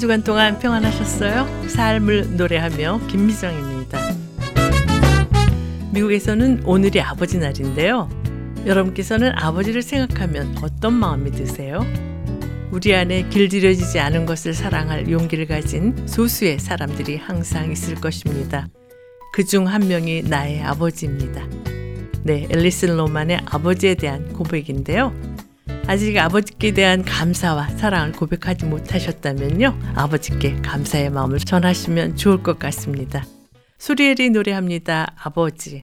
한 주간 동안 평안하셨어요? 삶을 노래하며 김미정입니다. 미국에서는 오늘이 아버지 날인데요. 여러분께서는 아버지를 생각하면 어떤 마음이 드세요? 우리 안에 길들여지지 않은 것을 사랑할 용기를 가진 소수의 사람들이 항상 있을 것입니다. 그 중 한 명이 나의 아버지입니다. 네, 앨리슨 로만의 아버지에 대한 고백인데요. 아직 아버지께 대한 감사와 사랑을 고백하지 못하셨다면요. 아버지께 감사의 마음을 전하시면 좋을 것 같습니다. 수리엘이 노래합니다. 아버지.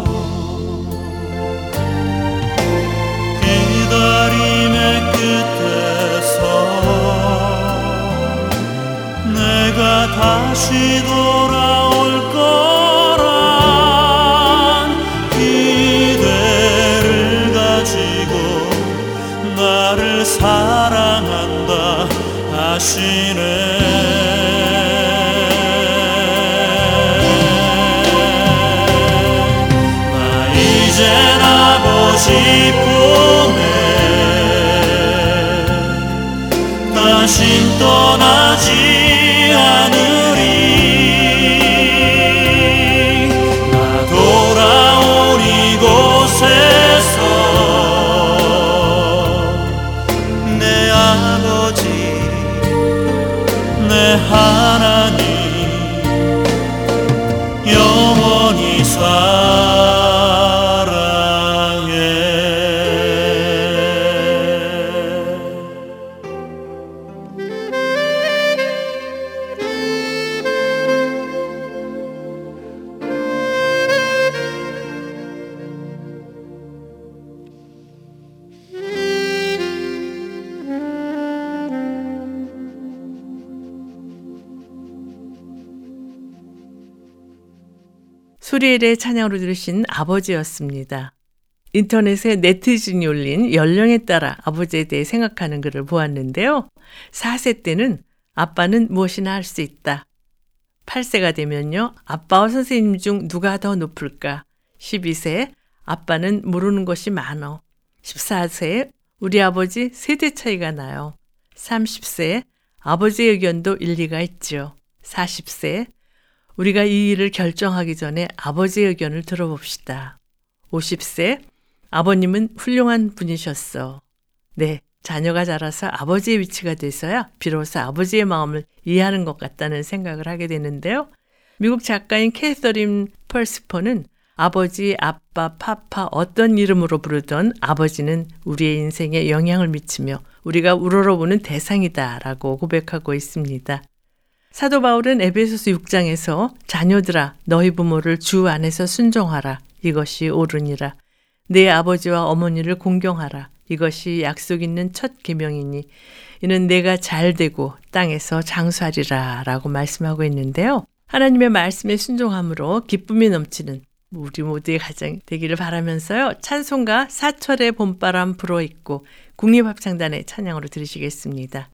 않으리 가브리엘의 찬양으로 들으신 아버지였습니다. 인터넷에 네티즌이 올린 연령에 따라 아버지에 대해 생각하는 글을 보았는데요. 4세 때는 아빠는 무엇이나 할 수 있다. 8세가 되면요. 아빠와 선생님 중 누가 더 높을까? 12세 아빠는 모르는 것이 많어. 14세 우리 아버지 세대 차이가 나요. 30세 아버지의 의견도 일리가 있죠. 40세 우리가 이 일을 결정하기 전에 아버지의 의견을 들어봅시다. 50세 아버님은 훌륭한 분이셨어. 네, 자녀가 자라서 아버지의 위치가 돼서야 비로소 아버지의 마음을 이해하는 것 같다는 생각을 하게 되는데요. 미국 작가인 캐서린 펄스퍼는 아버지, 아빠, 파파 어떤 이름으로 부르던 아버지는 우리의 인생에 영향을 미치며 우리가 우러러보는 대상이다라고 고백하고 있습니다. 사도 바울은 에베소서 6장에서 자녀들아 너희 부모를 주 안에서 순종하라 이것이 옳으니라 내 아버지와 어머니를 공경하라 이것이 약속 있는 첫 계명이니 이는 내가 잘 되고 땅에서 장수하리라라고 말씀하고 있는데요. 하나님의 말씀에 순종함으로 기쁨이 넘치는 우리 모두의 가정 되기를 바라면서요. 찬송가 사철의 봄바람 불어 있고 국립합창단의 찬양으로 들으시겠습니다.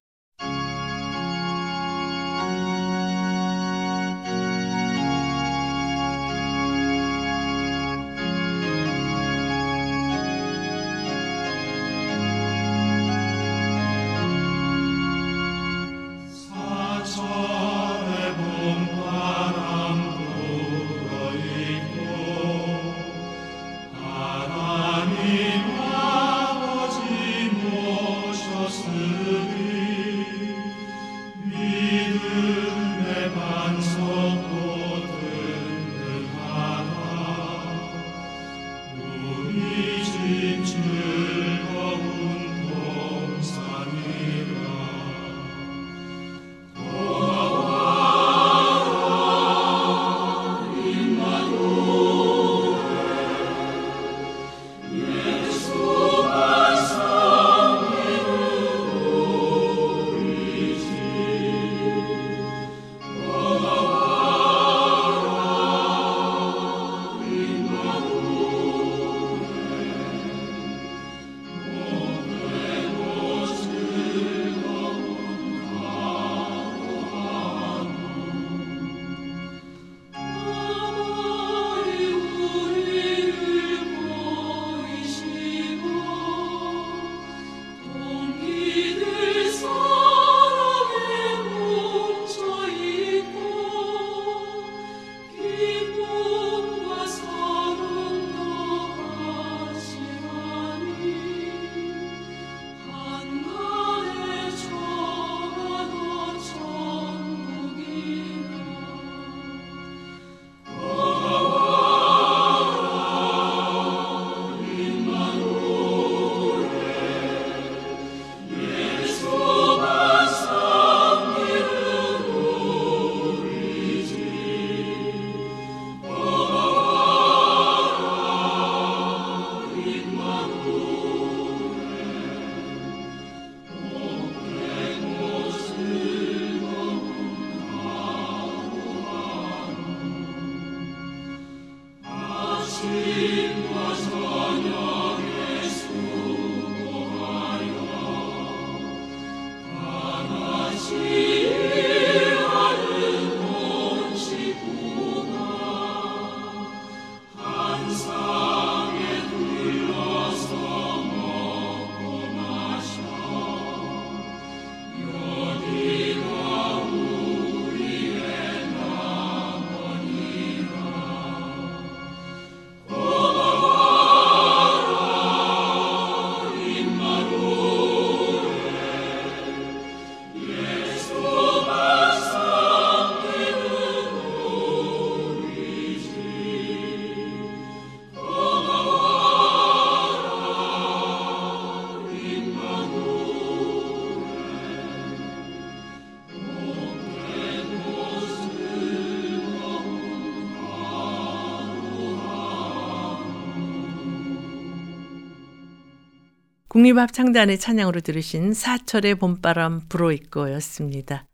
국립합창단의 찬양으로 들으신 사철의 봄바람 불어있고였습니다.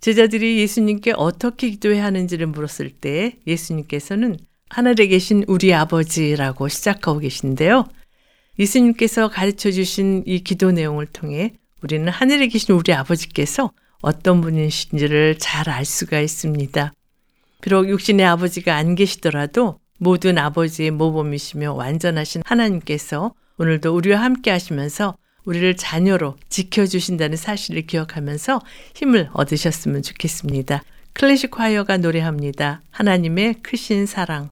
제자들이 예수님께 어떻게 기도해야 하는지를 물었을 때 예수님께서는 하늘에 계신 우리 아버지라고 시작하고 계신데요. 예수님께서 가르쳐 주신 이 기도 내용을 통해 우리는 하늘에 계신 우리 아버지께서 어떤 분이신지를 잘 알 수가 있습니다. 비록 육신의 아버지가 안 계시더라도 모든 아버지의 모범이시며 완전하신 하나님께서 오늘도 우리와 함께 하시면서 우리를 자녀로 지켜주신다는 사실을 기억하면서 힘을 얻으셨으면 좋겠습니다. 클래식 과이어가 노래합니다. 하나님의 크신 사랑.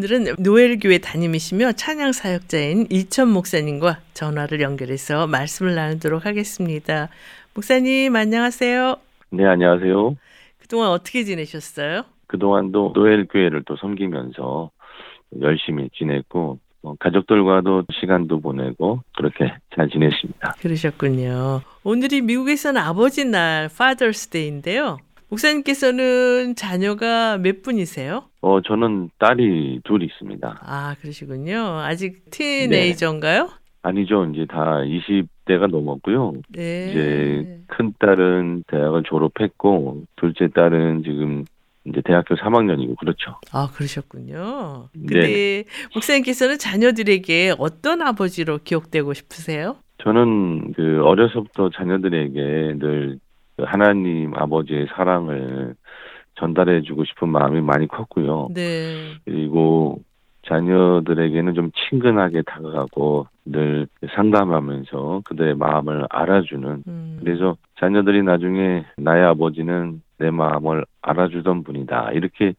오늘은 노엘교회 담임이시며 찬양 사역자인 이천 목사님과 전화를 연결해서 말씀을 나누도록 하겠습니다. 목사님 안녕하세요. 네, 안녕하세요. 그동안 어떻게 지내셨어요? 그동안도 노엘교회를 또 섬기면서 열심히 지냈고 뭐 가족들과도 시간도 보내고 그렇게 잘 지냈습니다. 그러셨군요. 오늘이 미국에서는 아버지 날 Father's Day인데요. 목사님께서는 자녀가 몇 분이세요? 어, 저는 딸이 둘 있습니다. 아, 그러시군요. 아직 티네이저인가요? 네. 아니죠. 이제 다 20대가 넘었고요. 네. 이제 큰 딸은 대학을 졸업했고 둘째 딸은 지금 이제 대학교 3학년이고 그렇죠. 아, 그러셨군요. 네. 근데 목사님께서는 자녀들에게 어떤 아버지로 기억되고 싶으세요? 저는 그 어려서부터 자녀들에게 늘 그 하나님 아버지의 사랑을 전달해주고 싶은 마음이 많이 컸고요. 네. 그리고 자녀들에게는 좀 친근하게 다가가고 늘 상담하면서 그들의 마음을 알아주는 음. 그래서 자녀들이 나중에 나의 아버지는 내 마음을 알아주던 분이다 이렇게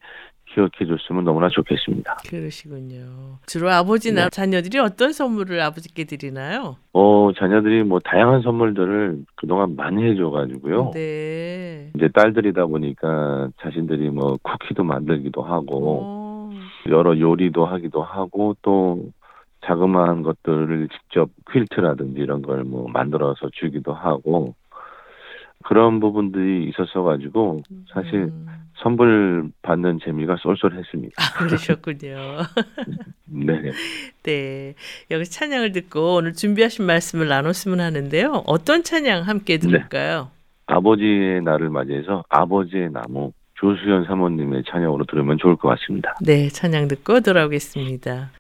기억해 줬으면 너무나 좋겠습니다. 그러시군요. 주로 아버지나 네. 자녀들이 어떤 선물을 아버지께 드리나요? 어 자녀들이 뭐 다양한 선물들을 그동안 많이 해줘가지고요. 네. 이제 딸들이다 보니까 자신들이 뭐 쿠키도 만들기도 하고 어. 여러 요리도 하기도 하고 또 자그마한 것들을 직접 퀼트라든지 이런 걸 뭐 만들어서 주기도 하고 그런 부분들이 있었어 가지고 사실 음. 선물 받는 재미가 쏠쏠했습니다. 아, 그러셨군요. 네. 네. 여기 찬양을 듣고 오늘 준비하신 말씀을 나눴으면 하는데요. 어떤 찬양 함께 들을까요? 아버지의 날을 맞이해서 아버지의 나무 조수연 사모님의 찬양으로 들으면 좋을 것 같습니다. 네, 찬양 듣고 돌아오겠습니다.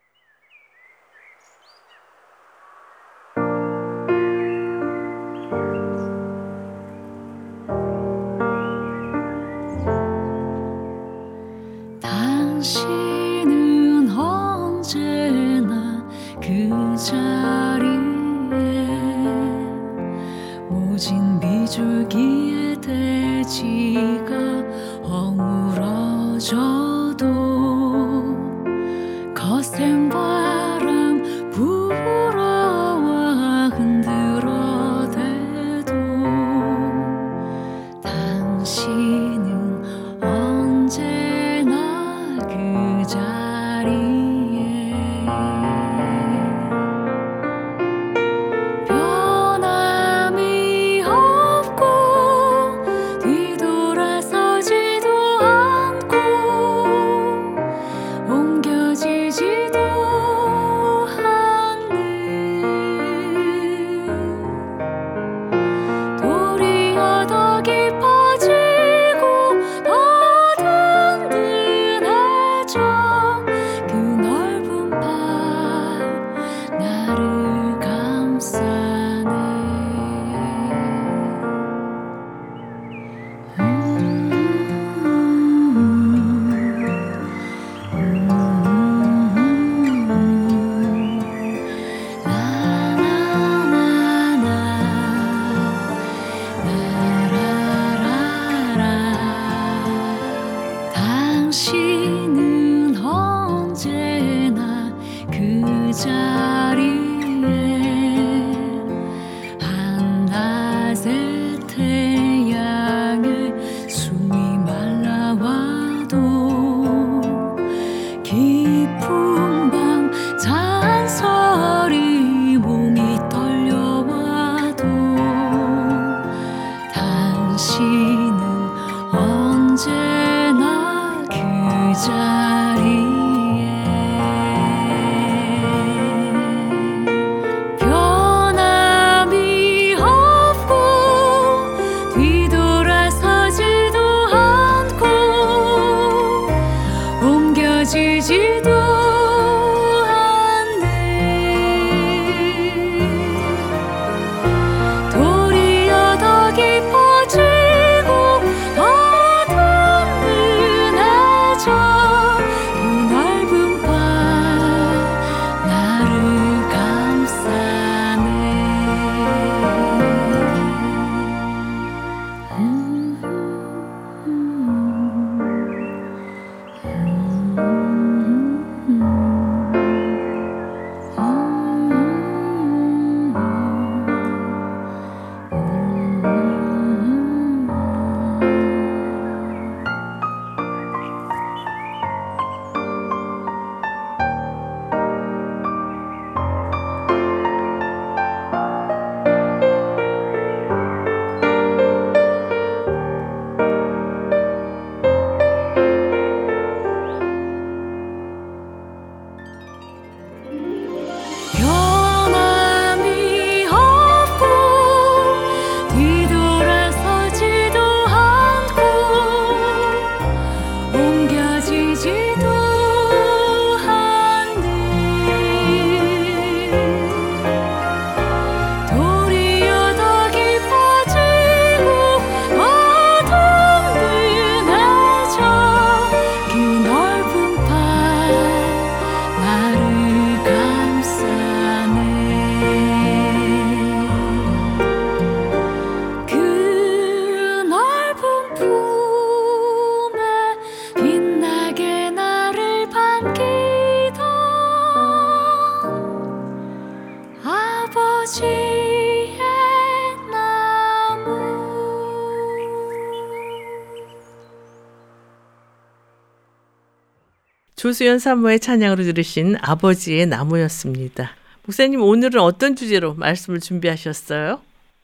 조수연 사모의 찬양으로 들으신 아버지의 나무였습니다. 목사님 오늘은 어떤 주제로 말씀을 준비하셨어요?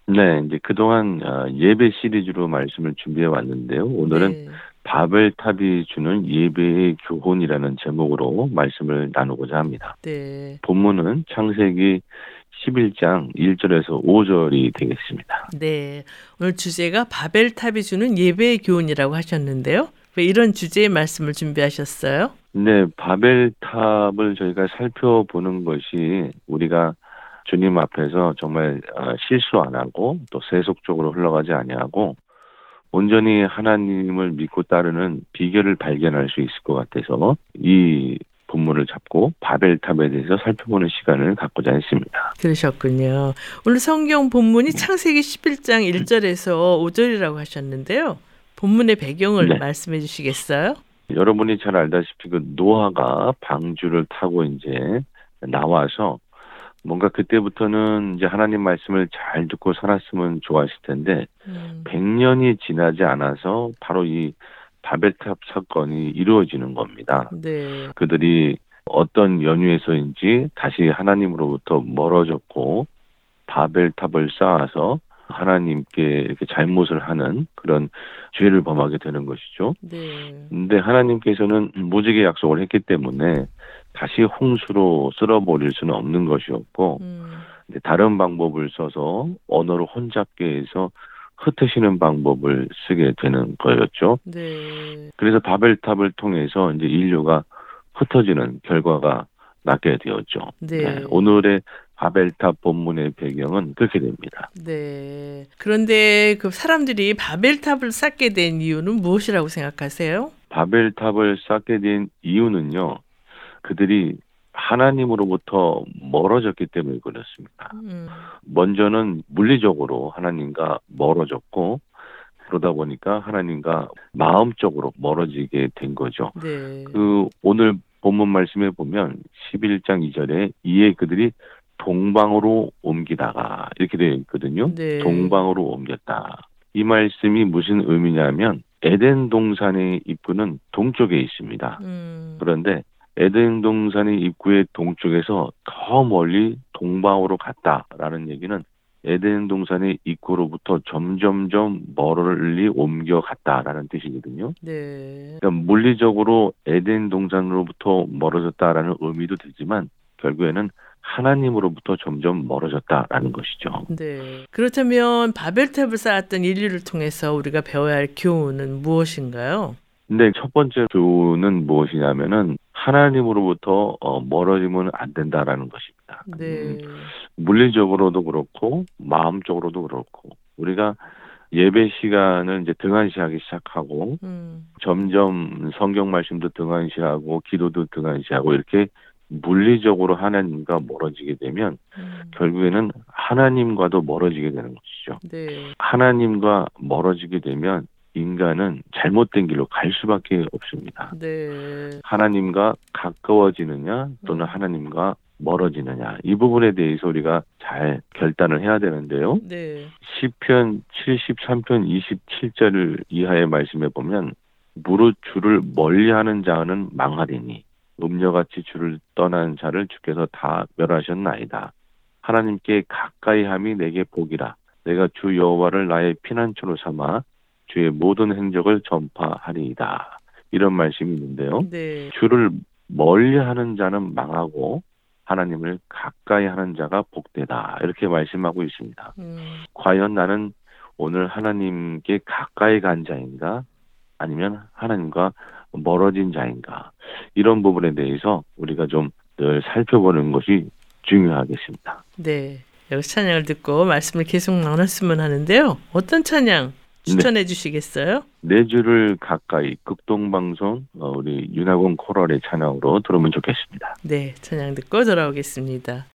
네, 이제 그동안 아, 예배 시리즈로 말씀을 준비해 왔는데요. 오늘은 네. 바벨탑이 주는 예배의 교훈이라는 제목으로 말씀을 나누고자 합니다. 네. 본문은 창세기 11장 1절에서 5절이 되겠습니다. 네. 오늘 주제가 바벨탑이 주는 예배의 교훈이라고 하셨는데요. 왜 이런 주제의 말씀을 준비하셨어요? 네, 바벨탑을 저희가 살펴보는 것이 우리가 주님 앞에서 정말 어, 실수 안 하고 또 세속적으로 흘러가지 아니하고 온전히 하나님을 믿고 따르는 비결을 발견할 수 있을 것 같아서 이 본문을 잡고 바벨탑에 대해서 살펴보는 시간을 갖고자 했습니다. 그러셨군요. 오늘 성경 본문이 창세기 11장 1절에서 5절이라고 하셨는데요. 본문의 배경을 네. 말씀해 주시겠어요? 여러분이 잘 알다시피 그 노아가 방주를 타고 이제 나와서 뭔가 그때부터는 이제 하나님 말씀을 잘 듣고 살았으면 좋았을 텐데 음, 100년이 지나지 않아서 바로 이 바벨탑 사건이 이루어지는 겁니다. 네. 그들이 어떤 연유에서인지 다시 하나님으로부터 멀어졌고 바벨탑을 쌓아서 하나님께 이렇게 잘못을 하는 그런 죄를 범하게 되는 것이죠. 네. 근데 하나님께서는 무지개 약속을 했기 때문에 다시 홍수로 쓸어버릴 수는 없는 것이었고 음, 다른 방법을 써서 언어를 혼잡게 해서 흩으시는 방법을 쓰게 되는 거였죠. 네. 그래서 바벨탑을 통해서 이제 인류가 흩어지는 결과가 나게 되었죠. 네. 오늘의 바벨탑 본문의 배경은 그렇게 됩니다. 네. 그런데 그 사람들이 바벨탑을 쌓게 된 이유는 무엇이라고 생각하세요? 바벨탑을 쌓게 된 이유는요, 그들이 하나님으로부터 멀어졌기 때문에 그렇습니다. 음, 먼저는 물리적으로 하나님과 멀어졌고, 그러다 보니까 하나님과 마음적으로 멀어지게 된 거죠. 네. 그 오늘 본문 말씀에 보면 11장 2절에 이에 그들이 동방으로 옮기다가 이렇게 되어 있거든요. 네. 동방으로 옮겼다. 이 말씀이 무슨 의미냐면 에덴 동산의 입구는 동쪽에 있습니다. 음, 그런데 에덴 동산의 입구의 동쪽에서 더 멀리 동방으로 갔다라는 얘기는 에덴 동산의 입구로부터 점점점 멀리 옮겨갔다라는 뜻이거든요. 네. 그러니까 물리적으로 에덴 동산으로부터 멀어졌다라는 의미도 되지만 결국에는 하나님으로부터 점점 멀어졌다라는 것이죠. 네. 그렇다면 바벨탑을 쌓았던 인류를 통해서 우리가 배워야 할 교훈은 무엇인가요? 근데 첫 번째 교훈은 무엇이냐면은 하나님으로부터 어, 멀어지면 안 된다라는 것입니다. 네. 음, 물리적으로도 그렇고 마음적으로도 그렇고 우리가 예배 시간을 이제 등한시하기 시작하고 음, 점점 성경 말씀도 등한시하고 기도도 등한시하고 이렇게 물리적으로 하나님과 멀어지게 되면 음, 결국에는 하나님과도 멀어지게 되는 것이죠. 네. 하나님과 멀어지게 되면 인간은 잘못된 길로 갈 수밖에 없습니다. 네. 하나님과 가까워지느냐 또는 음. 하나님과 멀어지느냐 이 부분에 대해서 우리가 잘 결단을 해야 되는데요. 네. 시편 73편 27절을 이하의 말씀에 보면 무릇 주를 멀리하는 자는 망하리니 음녀같이 주를 떠난 자를 주께서 다 멸하셨나이다. 하나님께 가까이함이 내게 복이라. 내가 주 여호와를 나의 피난처로 삼아 주의 모든 행적을 전파하리이다. 이런 말씀이 있는데요. 네. 주를 멀리하는 자는 망하고 하나님을 가까이 하는 자가 복되다. 이렇게 말씀하고 있습니다. 음, 과연 나는 오늘 하나님께 가까이 간 자인가? 아니면 하나님과 멀어진 자인가? 이런 부분에 대해서 우리가 좀 늘 살펴보는 것이 중요하겠습니다. 네. 여기서 찬양을 듣고 말씀을 계속 나눴으면 하는데요. 어떤 찬양 추천해 주시겠어요? 내 주를 가까이 극동방송 어, 우리 윤하곤 코럴의 찬양으로 들으면 좋겠습니다. 네. 찬양 듣고 돌아오겠습니다.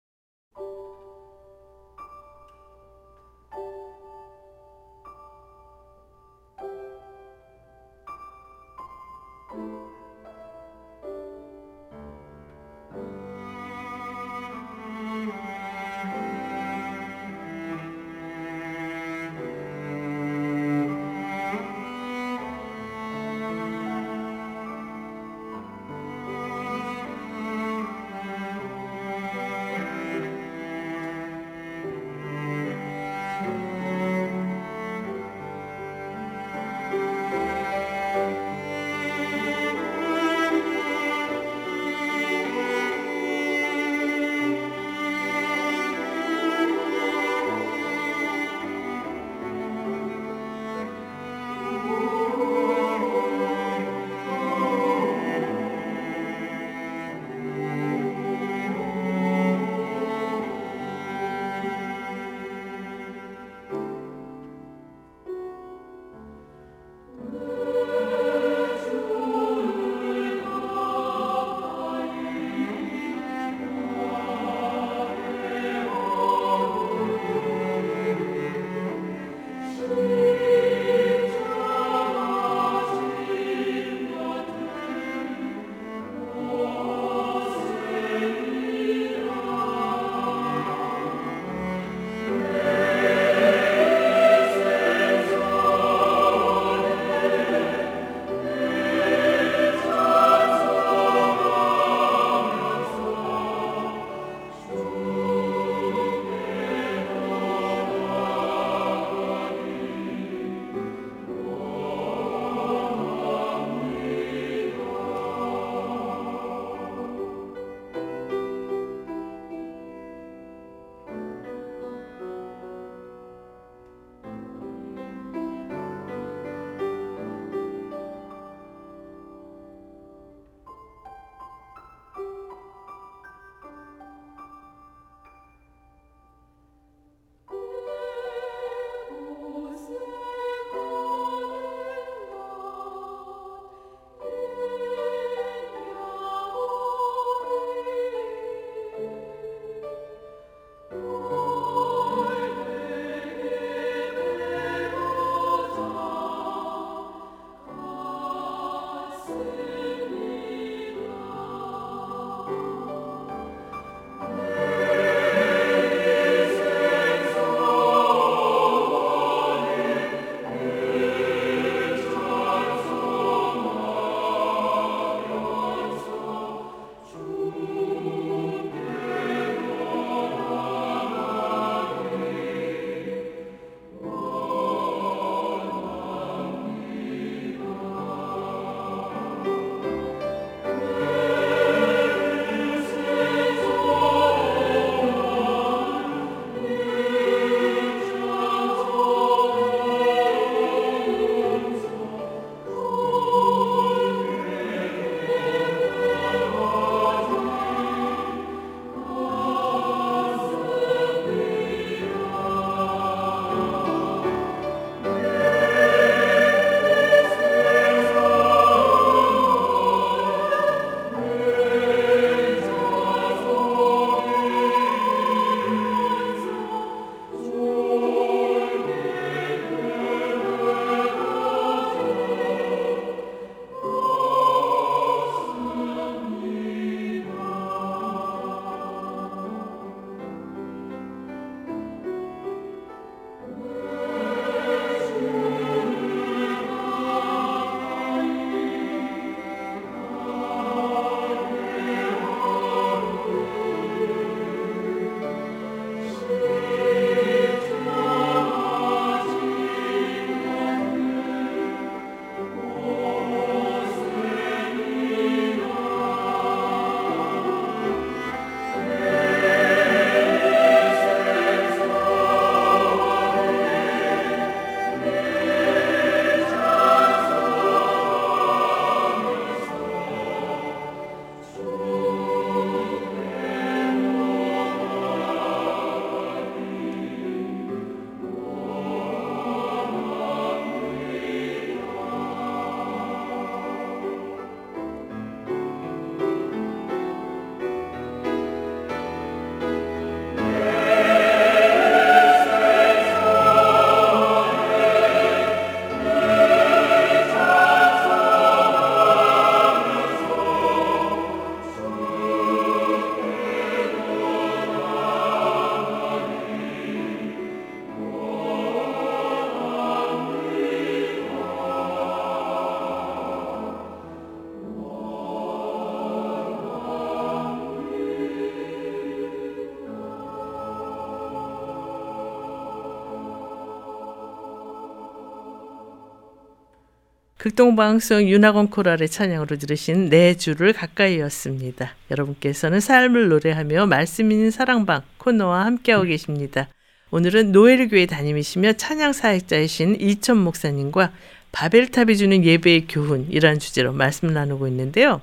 극동방송 윤학원 코랄의 찬양으로 들으신 내 주를 가까이였습니다. 여러분께서는 삶을 노래하며 말씀 있는 사랑방 코너와 함께하고 계십니다. 오늘은 노엘교회 담임이시며 찬양 사역자이신 이천 목사님과 바벨탑이 주는 예배의 교훈이라는 주제로 말씀 나누고 있는데요.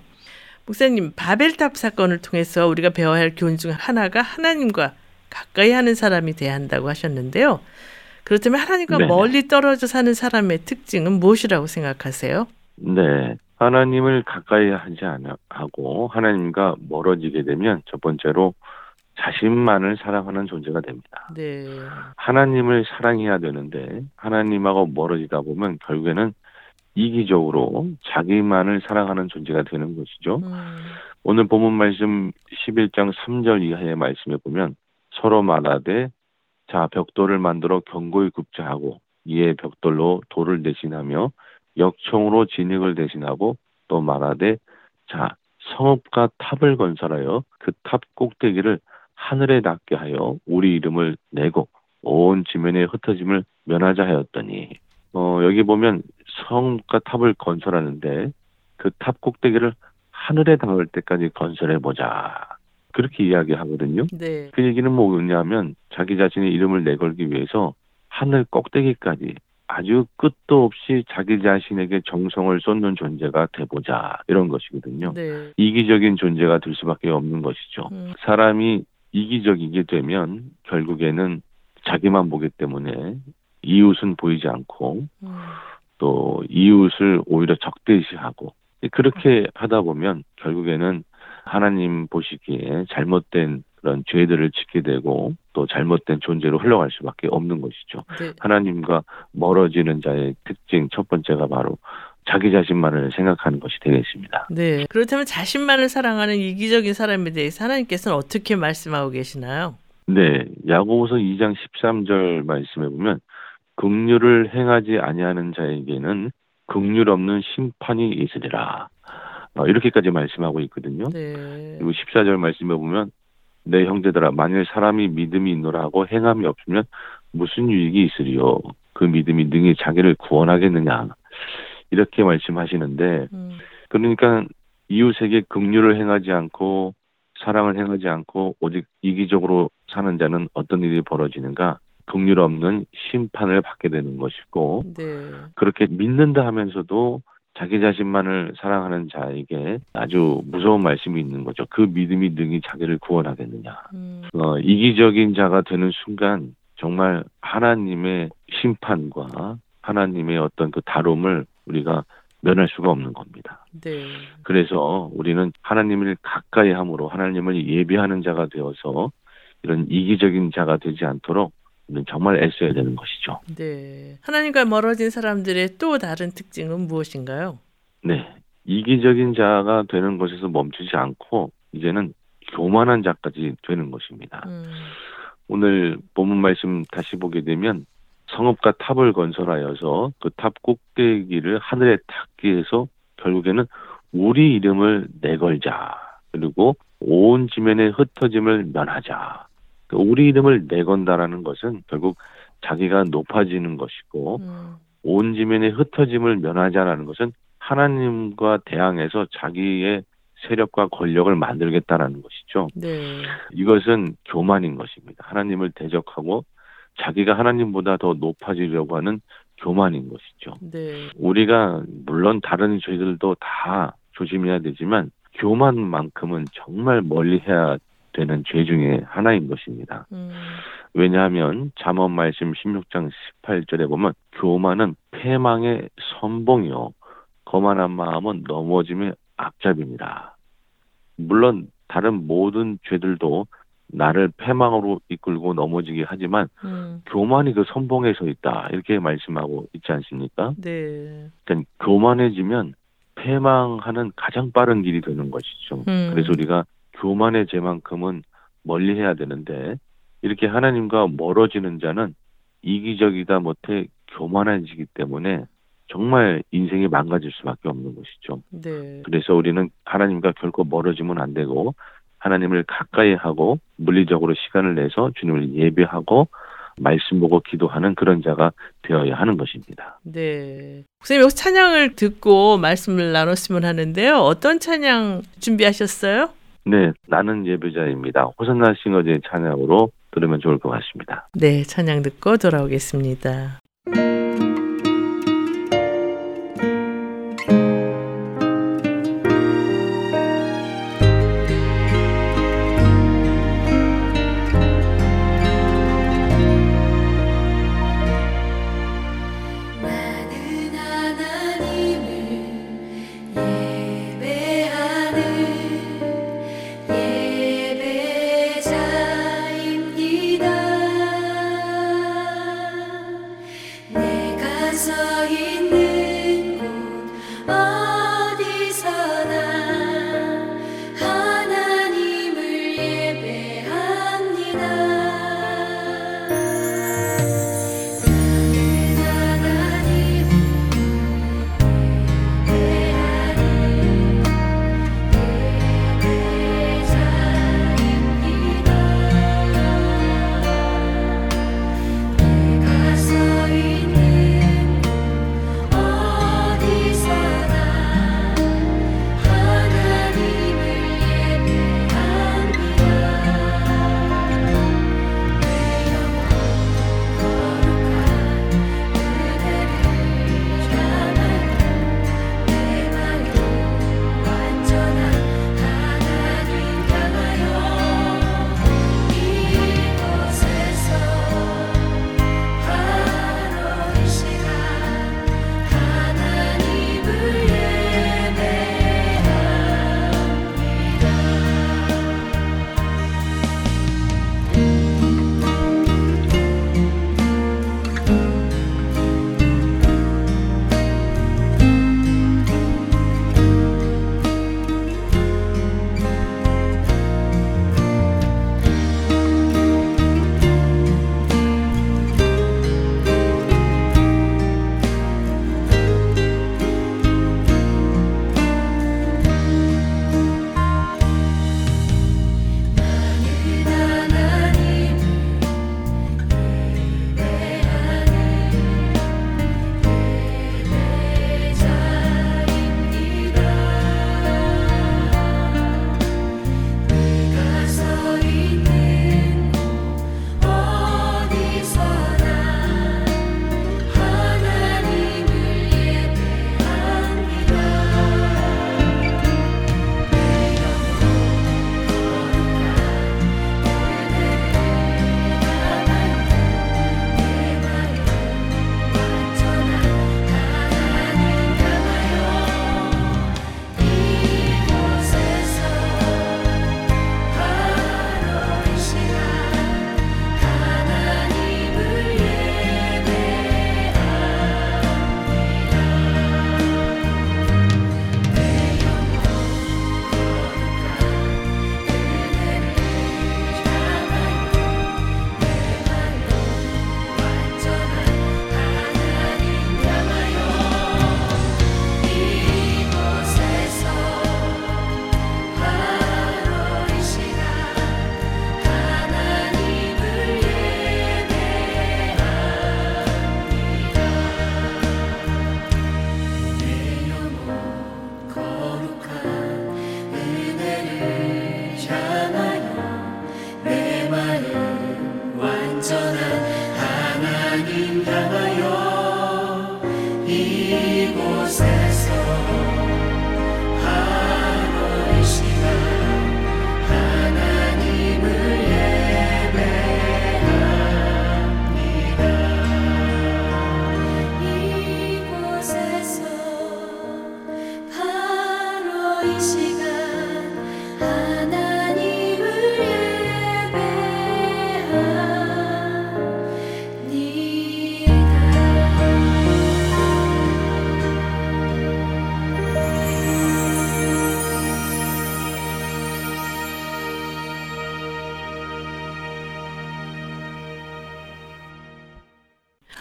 목사님, 바벨탑 사건을 통해서 우리가 배워야 할 교훈 중 하나가 하나님과 가까이 하는 사람이 돼야 한다고 하셨는데요. 그렇다면 하나님과 네네. 멀리 떨어져 사는 사람의 특징은 무엇이라고 생각하세요? 네. 하나님을 가까이 하지 않아 하고 하나님과 멀어지게 되면 첫 번째로 자신만을 사랑하는 존재가 됩니다. 네. 하나님을 사랑해야 되는데 하나님하고 멀어지다 보면 결국에는 이기적으로 자기만을 사랑하는 존재가 되는 것이죠. 음, 오늘 본문 말씀 11장 3절 이하의 말씀에 보면 서로 말하되 자 벽돌을 만들어 견고히 굽자 하고 이에 벽돌로 돌을 대신하며 역청으로 진흙을 대신하고 또 말하되 자 성읍과 탑을 건설하여 그 탑 꼭대기를 하늘에 닿게 하여 우리 이름을 내고 온 지면에 흩어짐을 면하자 하였더니. 어 여기 보면 성읍과 탑을 건설하는데 그 탑 꼭대기를 하늘에 닿을 때까지 건설해 보자 그렇게 이야기하거든요. 네. 그 얘기는 뭐냐면 자기 자신의 이름을 내걸기 위해서 하늘 꼭대기까지 아주 끝도 없이 자기 자신에게 정성을 쏟는 존재가 돼보자 이런 것이거든요. 네. 이기적인 존재가 될 수밖에 없는 것이죠. 음, 사람이 이기적이게 되면 결국에는 자기만 보기 때문에 이웃은 보이지 않고 음, 또 이웃을 오히려 적대시하고 그렇게 하다 보면 결국에는 하나님 보시기에 잘못된 그런 죄들을 짓게 되고 또 잘못된 존재로 흘러갈 수밖에 없는 것이죠. 네. 하나님과 멀어지는 자의 특징 첫 번째가 바로 자기 자신만을 생각하는 것이 되겠습니다. 네. 그렇다면 자신만을 사랑하는 이기적인 사람에 대해서 하나님께서는 어떻게 말씀하고 계시나요? 네, 야고보서 2장 13절 말씀에 보면 긍휼을 행하지 아니하는 자에게는 긍휼 없는 심판이 있으리라. 어, 이렇게까지 말씀하고 있거든요. 네. 그리고 14절 말씀에 보면 내 형제들아 만일 사람이 믿음이 있노라 하고 행함이 없으면 무슨 유익이 있으리요 그 믿음이 능히 자기를 구원하겠느냐 이렇게 말씀하시는데 음, 그러니까 이웃에게 긍휼을 행하지 않고 사랑을 행하지 않고 오직 이기적으로 사는 자는 어떤 일이 벌어지는가 긍휼 없는 심판을 받게 되는 것이고 네. 그렇게 믿는다 하면서도 자기 자신만을 사랑하는 자에게 아주 무서운 말씀이 있는 거죠. 그 믿음이 능히 자기를 구원하겠느냐. 음, 어, 이기적인 자가 되는 순간 정말 하나님의 심판과 하나님의 어떤 그 다rum을 우리가 면할 수가 없는 겁니다. 네. 그래서 우리는 하나님을 가까이 함으로 하나님을 예배하는 자가 되어서 이런 이기적인 자가 되지 않도록 정말 애써야 되는 것이죠. 네. 하나님과 멀어진 사람들의 또 다른 특징은 무엇인가요? 네. 이기적인 자가 되는 것에서 멈추지 않고 이제는 교만한 자까지 되는 것입니다. 음, 오늘 본문 말씀 다시 보게 되면 성읍과 탑을 건설하여서 그 탑 꼭대기를 하늘에 닿게 해서 결국에는 우리 이름을 내걸자. 그리고 온 지면의 흩어짐을 면하자. 그 우리 이름을 내건다라는 것은 결국 자기가 높아지는 것이고 음, 온 지면의 흩어짐을 면하자라는 것은 하나님과 대항해서 자기의 세력과 권력을 만들겠다라는 것이죠. 네. 이것은 교만인 것입니다. 하나님을 대적하고 자기가 하나님보다 더 높아지려고 하는 교만인 것이죠. 네. 우리가 물론 다른 죄들도 다 조심해야 되지만 교만만큼은 정말 멀리 해야 되는 죄 중에 하나인 것입니다. 음, 왜냐하면 잠언 말씀 16장 18절에 보면 교만은 패망의 선봉이요 거만한 마음은 넘어짐의 앞잡입니다. 물론 다른 모든 죄들도 나를 패망으로 이끌고 넘어지게 하지만 음, 교만이 그 선봉에 서 있다 이렇게 말씀하고 있지 않습니까? 네. 그러니까 교만해지면 패망하는 가장 빠른 길이 되는 것이죠. 음. 그래서 우리가 교만의 죄만큼은 멀리해야 되는데 이렇게 하나님과 멀어지는 자는 이기적이다 못해 교만해지기 때문에 정말 인생이 망가질 수밖에 없는 것이죠. 네. 그래서 우리는 하나님과 결코 멀어지면 안 되고 하나님을 가까이 하고 물리적으로 시간을 내서 주님을 예배하고 말씀 보고 기도하는 그런 자가 되어야 하는 것입니다. 네. 목사님 여기서 찬양을 듣고 말씀을 나눴으면 하는데요. 어떤 찬양 준비하셨어요? 네, 나는 예배자입니다. 호산나 싱어제의 찬양으로 들으면 좋을 것 같습니다. 네, 찬양 듣고 돌아오겠습니다.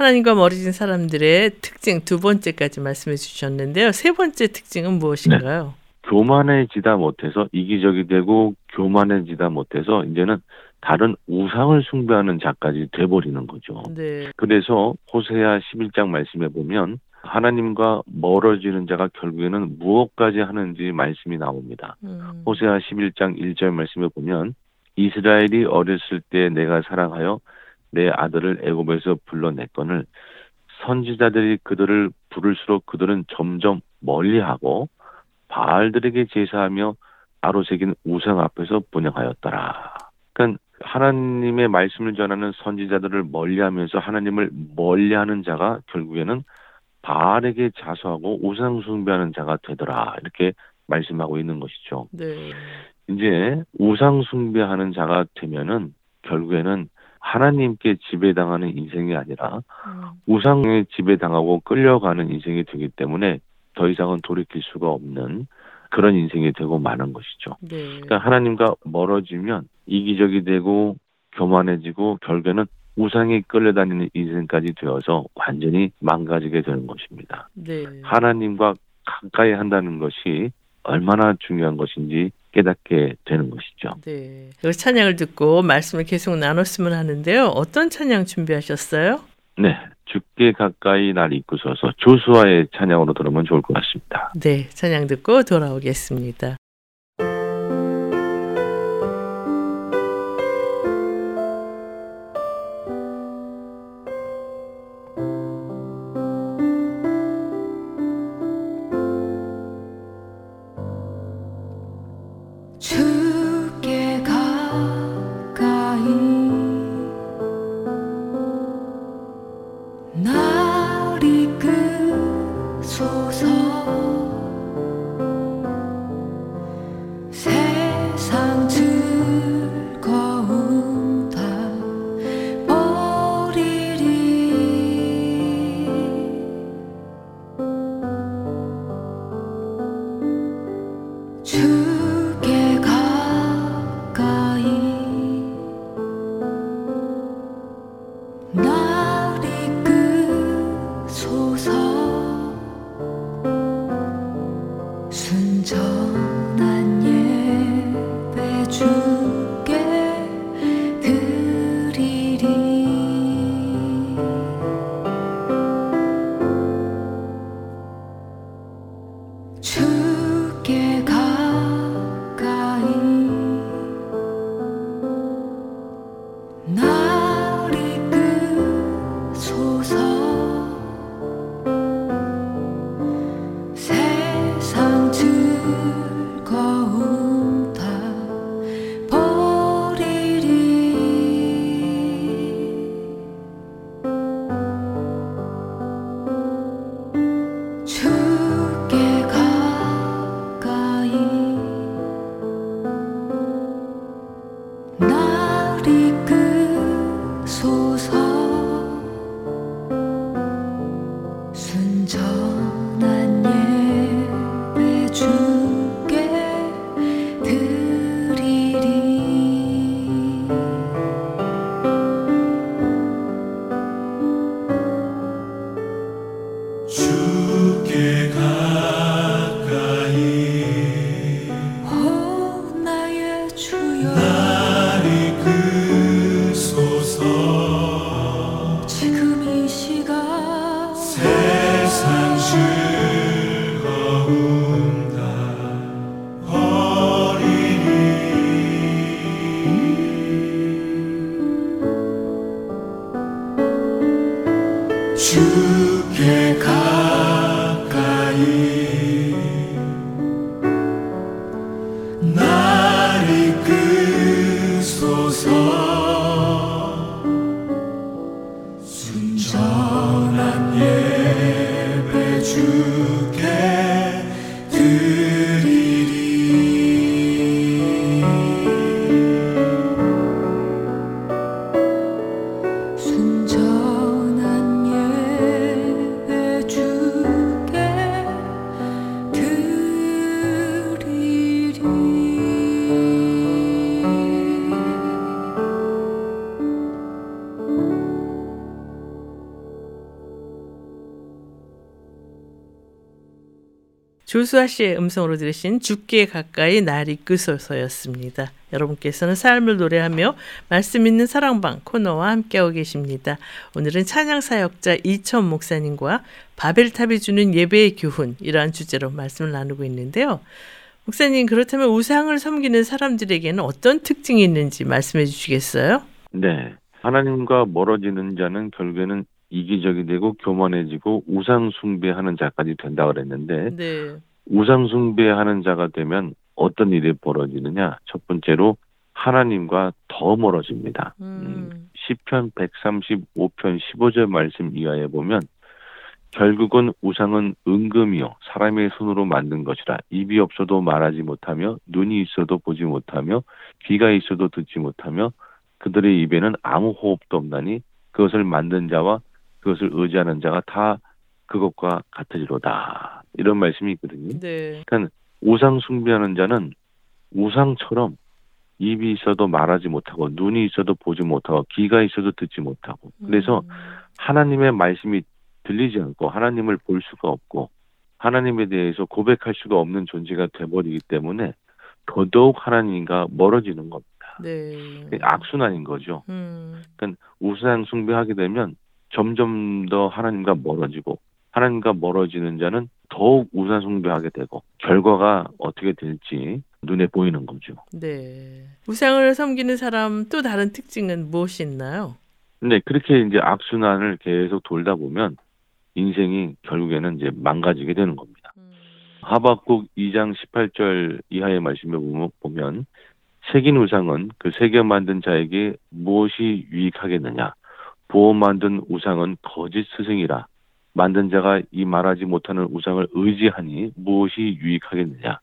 하나님과 멀어진 사람들의 특징 두 번째까지 말씀해 주셨는데요. 세 번째 특징은 무엇인가요? 네. 교만해지다 못해서 이기적이 되고 교만해지다 못해서 이제는 다른 우상을 숭배하는 자까지 돼버리는 거죠. 네. 그래서 호세아 11장 말씀해 보면 하나님과 멀어지는 자가 결국에는 무엇까지 하는지 말씀이 나옵니다. 음. 호세아 11장 1절 말씀에 보면 이스라엘이 어렸을 때 내가 사랑하여 내 아들을 애굽에서 불러냈거늘 선지자들이 그들을 부를수록 그들은 점점 멀리하고 바알들에게 제사하며 아로새긴 우상 앞에서 분양하였더라. 그러니까 하나님의 말씀을 전하는 선지자들을 멀리하면서 하나님을 멀리하는 자가 결국에는 바알에게 자수하고 우상 숭배하는 자가 되더라. 이렇게 말씀하고 있는 것이죠. 네. 이제 우상 숭배하는 자가 되면은 결국에는 하나님께 지배당하는 인생이 아니라 음. 우상에 지배당하고 끌려가는 인생이 되기 때문에 더 이상은 돌이킬 수가 없는 그런 인생이 되고 마는 것이죠. 네. 그러니까 하나님과 멀어지면 이기적이 되고 교만해지고 결국에는 우상에 끌려다니는 인생까지 되어서 완전히 망가지게 되는 것입니다. 네. 하나님과 가까이 한다는 것이 얼마나 중요한 것인지 깨닫게 되는 것이죠. 네. 이 찬양을 듣고 말씀을 계속 나눴으면 하는데요. 어떤 찬양 준비하셨어요? 네, 죽게 가까이 날 이끄소서 조수아의 찬양으로 들으면 좋을 것 같습니다. 네. 찬양 듣고 돌아오겠습니다. 조수아 씨의 음성으로 들으신 죽기에 가까이 날 이끄소서였습니다. 여러분께서는 삶을 노래하며 말씀 있는 사랑방 코너와 함께하고 계십니다. 오늘은 찬양 사역자 이천 목사님과 바벨탑이 주는 예배의 교훈이라는 주제로 말씀을 나누고 있는데요. 목사님 그렇다면 우상을 섬기는 사람들에게는 어떤 특징이 있는지 말씀해 주시겠어요? 네. 하나님과 멀어지는 자는 결국에는 이기적이 되고 교만해지고 우상 숭배하는 자까지 된다 그랬는데 네. 우상 숭배하는 자가 되면 어떤 일이 벌어지느냐? 첫 번째로 하나님과 더 멀어집니다. 음. 시편 135편 15절 말씀 이하에 보면 결국은 우상은 은금이요 사람의 손으로 만든 것이라 입이 없어도 말하지 못하며 눈이 있어도 보지 못하며 귀가 있어도 듣지 못하며 그들의 입에는 아무 호흡도 없나니 그것을 만든 자와 그것을 의지하는 자가 다 그것과 같으리로다 이런 말씀이 있거든요. 네. 우상 숭배하는 자는 우상처럼 입이 있어도 말하지 못하고 눈이 있어도 보지 못하고 귀가 있어도 듣지 못하고 그래서 음. 하나님의 말씀이 들리지 않고 하나님을 볼 수가 없고 하나님에 대해서 고백할 수가 없는 존재가 돼버리기 때문에 더더욱 하나님과 멀어지는 겁니다. 네. 악순환인 거죠. 음. 우상 숭배하게 되면 점점 더 하나님과 멀어지고 하나님과 멀어지는 자는 더욱 우상 숭배하게 되고 결과가 어떻게 될지 눈에 보이는 거죠. 네. 우상을 섬기는 사람 또 다른 특징은 무엇이 있나요? 근데 그렇게 이제 악순환을 계속 돌다 보면 인생이 결국에는 이제 망가지게 되는 겁니다. 음. 하박국 2장 18절 이하의 말씀을 보면- 보면 새긴 우상은 그 새겨 만든 자에게 무엇이 유익하겠느냐 보호 만든 우상은 거짓 스승이라. 만든 자가 이 말하지 못하는 우상을 의지하니 무엇이 유익하겠느냐?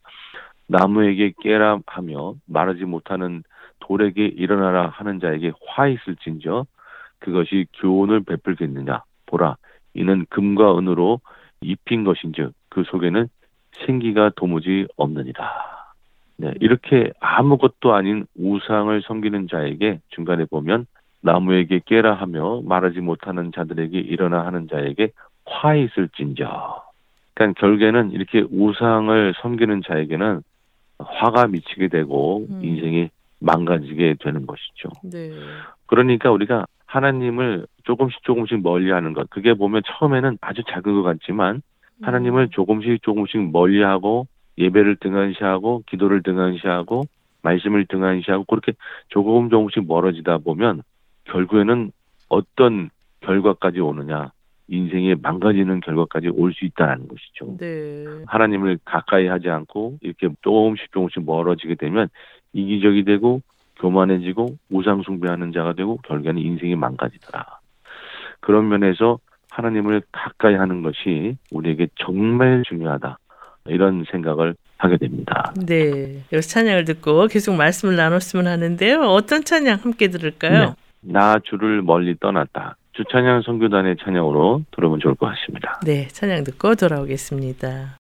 나무에게 깨라 하며 말하지 못하는 돌에게 일어나라 하는 자에게 화 있을진저 그것이 교훈을 베풀겠느냐? 보라 이는 금과 은으로 입힌 것인즉 그 속에는 생기가 도무지 없느니라. 네, 이렇게 아무것도 아닌 우상을 섬기는 자에게 중간에 보면 나무에게 깨라 하며 말하지 못하는 자들에게 일어나 하는 자에게 화 있을진저. 그러니까 결국에는 이렇게 우상을 섬기는 자에게는 화가 미치게 되고 음. 인생이 망가지게 되는 것이죠. 네. 그러니까 우리가 하나님을 조금씩 조금씩 멀리하는 것. 그게 보면 처음에는 아주 작은 것 같지만 하나님을 음. 조금씩 조금씩 멀리하고 예배를 등한시하고 기도를 등한시하고 말씀을 등한시하고 그렇게 조금 조금씩 멀어지다 보면 결국에는 어떤 결과까지 오느냐 인생이 망가지는 결과까지 올 수 있다는 것이죠. 네. 하나님을 가까이 하지 않고 이렇게 조금씩 조금씩 멀어지게 되면 이기적이 되고 교만해지고 우상숭배하는 자가 되고 결국에는 인생이 망가지더라. 그런 면에서 하나님을 가까이 하는 것이 우리에게 정말 중요하다. 이런 생각을 하게 됩니다. 네. 여기서 찬양을 듣고 계속 말씀을 나눴으면 하는데요. 어떤 찬양 함께 들을까요? 나 주를 멀리 떠났다. 주찬양 선교단의 찬양으로 들어보면 좋을 것 같습니다. 네. 찬양 듣고 돌아오겠습니다.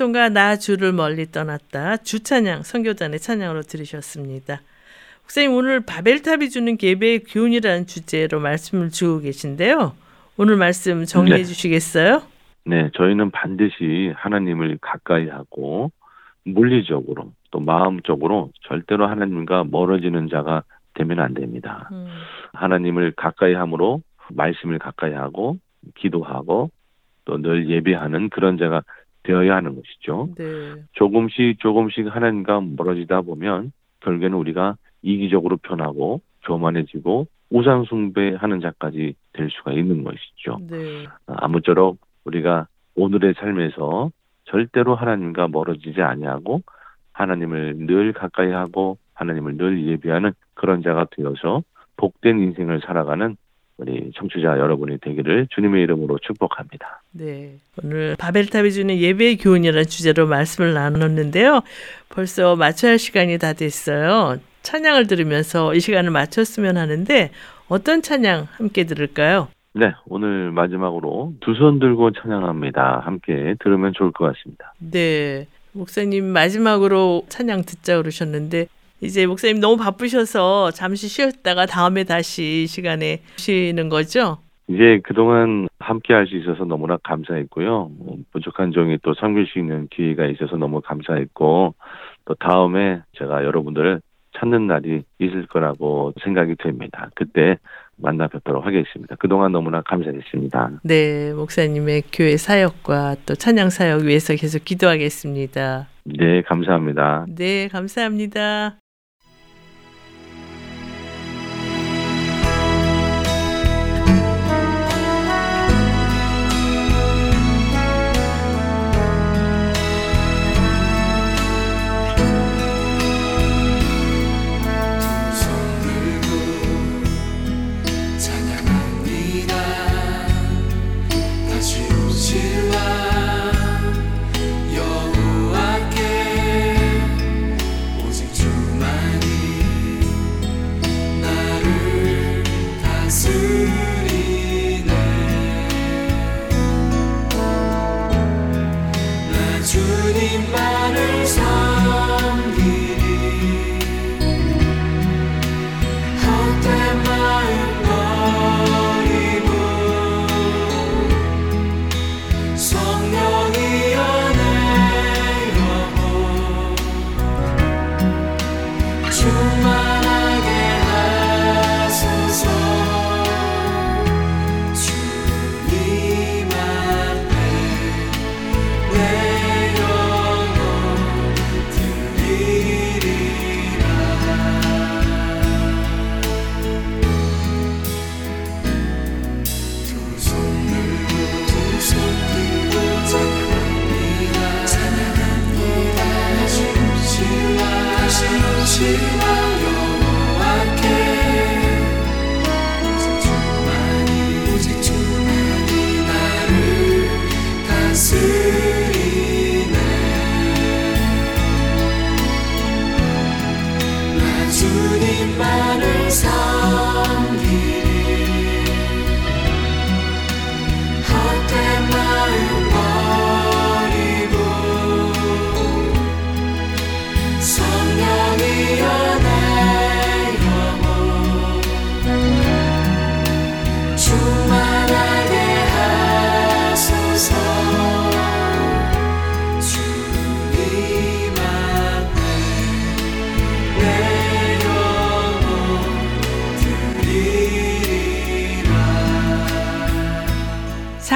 찬송가 나 주를 멀리 떠났다 주찬양 선교단의 찬양으로 들으셨습니다. 목사님 오늘 바벨탑이 주는 예배의 교훈이라는 주제로 말씀을 주고 계신데요. 오늘 말씀 정리해 네. 주시겠어요? 네, 저희는 반드시 하나님을 가까이 하고 물리적으로 또 마음적으로 절대로 하나님과 멀어지는 자가 되면 안 됩니다. 음, 하나님을 가까이 함으로 말씀을 가까이 하고 기도하고 또 늘 예배하는 그런 자가 되어야 하는 것이죠. 네. 조금씩 조금씩 하나님과 멀어지다 보면 결국에는 우리가 이기적으로 변하고 교만해지고 우상 숭배하는 자까지 될 수가 있는 것이죠. 네. 아무쪼록 우리가 오늘의 삶에서 절대로 하나님과 멀어지지 아니하고 하나님을 늘 가까이 하고 하나님을 늘 예배하는 그런 자가 되어서 복된 인생을 살아가는 우리 청취자 여러분이 되기를 주님의 이름으로 축복합니다. 네. 오늘 바벨탑이 주는 예배의 교훈이라는 주제로 말씀을 나눴는데요. 벌써 마쳐야 할 시간이 다 됐어요. 찬양을 들으면서 이 시간을 마쳤으면 하는데 어떤 찬양 함께 들을까요? 네, 오늘 마지막으로 두 손 들고 찬양합니다. 함께 들으면 좋을 것 같습니다. 네. 목사님 마지막으로 찬양 듣자 그러셨는데 이제 목사님 너무 바쁘셔서 잠시 쉬었다가 다음에 다시 이 시간에 쉬는 거죠? 이제 그동안 함께 할 수 있어서 너무나 감사했고요. 뭐 부족한 종이 또 섬길 수 있는 기회가 있어서 너무 감사했고, 또 다음에 제가 여러분들을 찾는 날이 있을 거라고 생각이 됩니다. 그때 만나 뵙도록 하겠습니다. 그동안 너무나 감사했습니다. 네, 목사님의 교회 사역과 또 찬양 사역 위해서 계속 기도하겠습니다. 네, 감사합니다. 네, 감사합니다.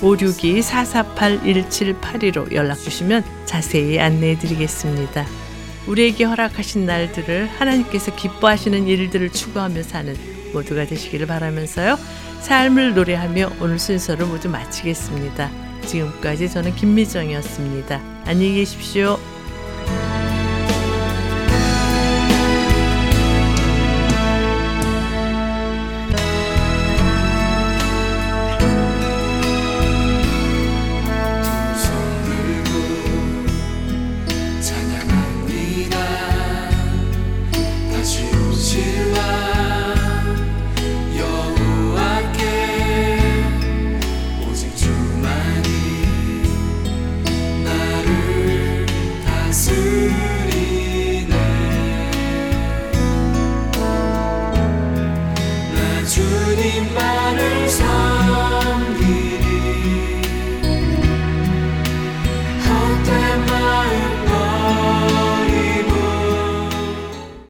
562-448-1782로 연락 주시면 자세히 안내해 드리겠습니다. 우리에게 허락하신 날들을 하나님께서 기뻐하시는 일들을 추구하며 사는 모두가 되시기를 바라면서요. 삶을 노래하며 오늘 순서를 모두 마치겠습니다. 지금까지 저는 김미정이었습니다. 안녕히 계십시오.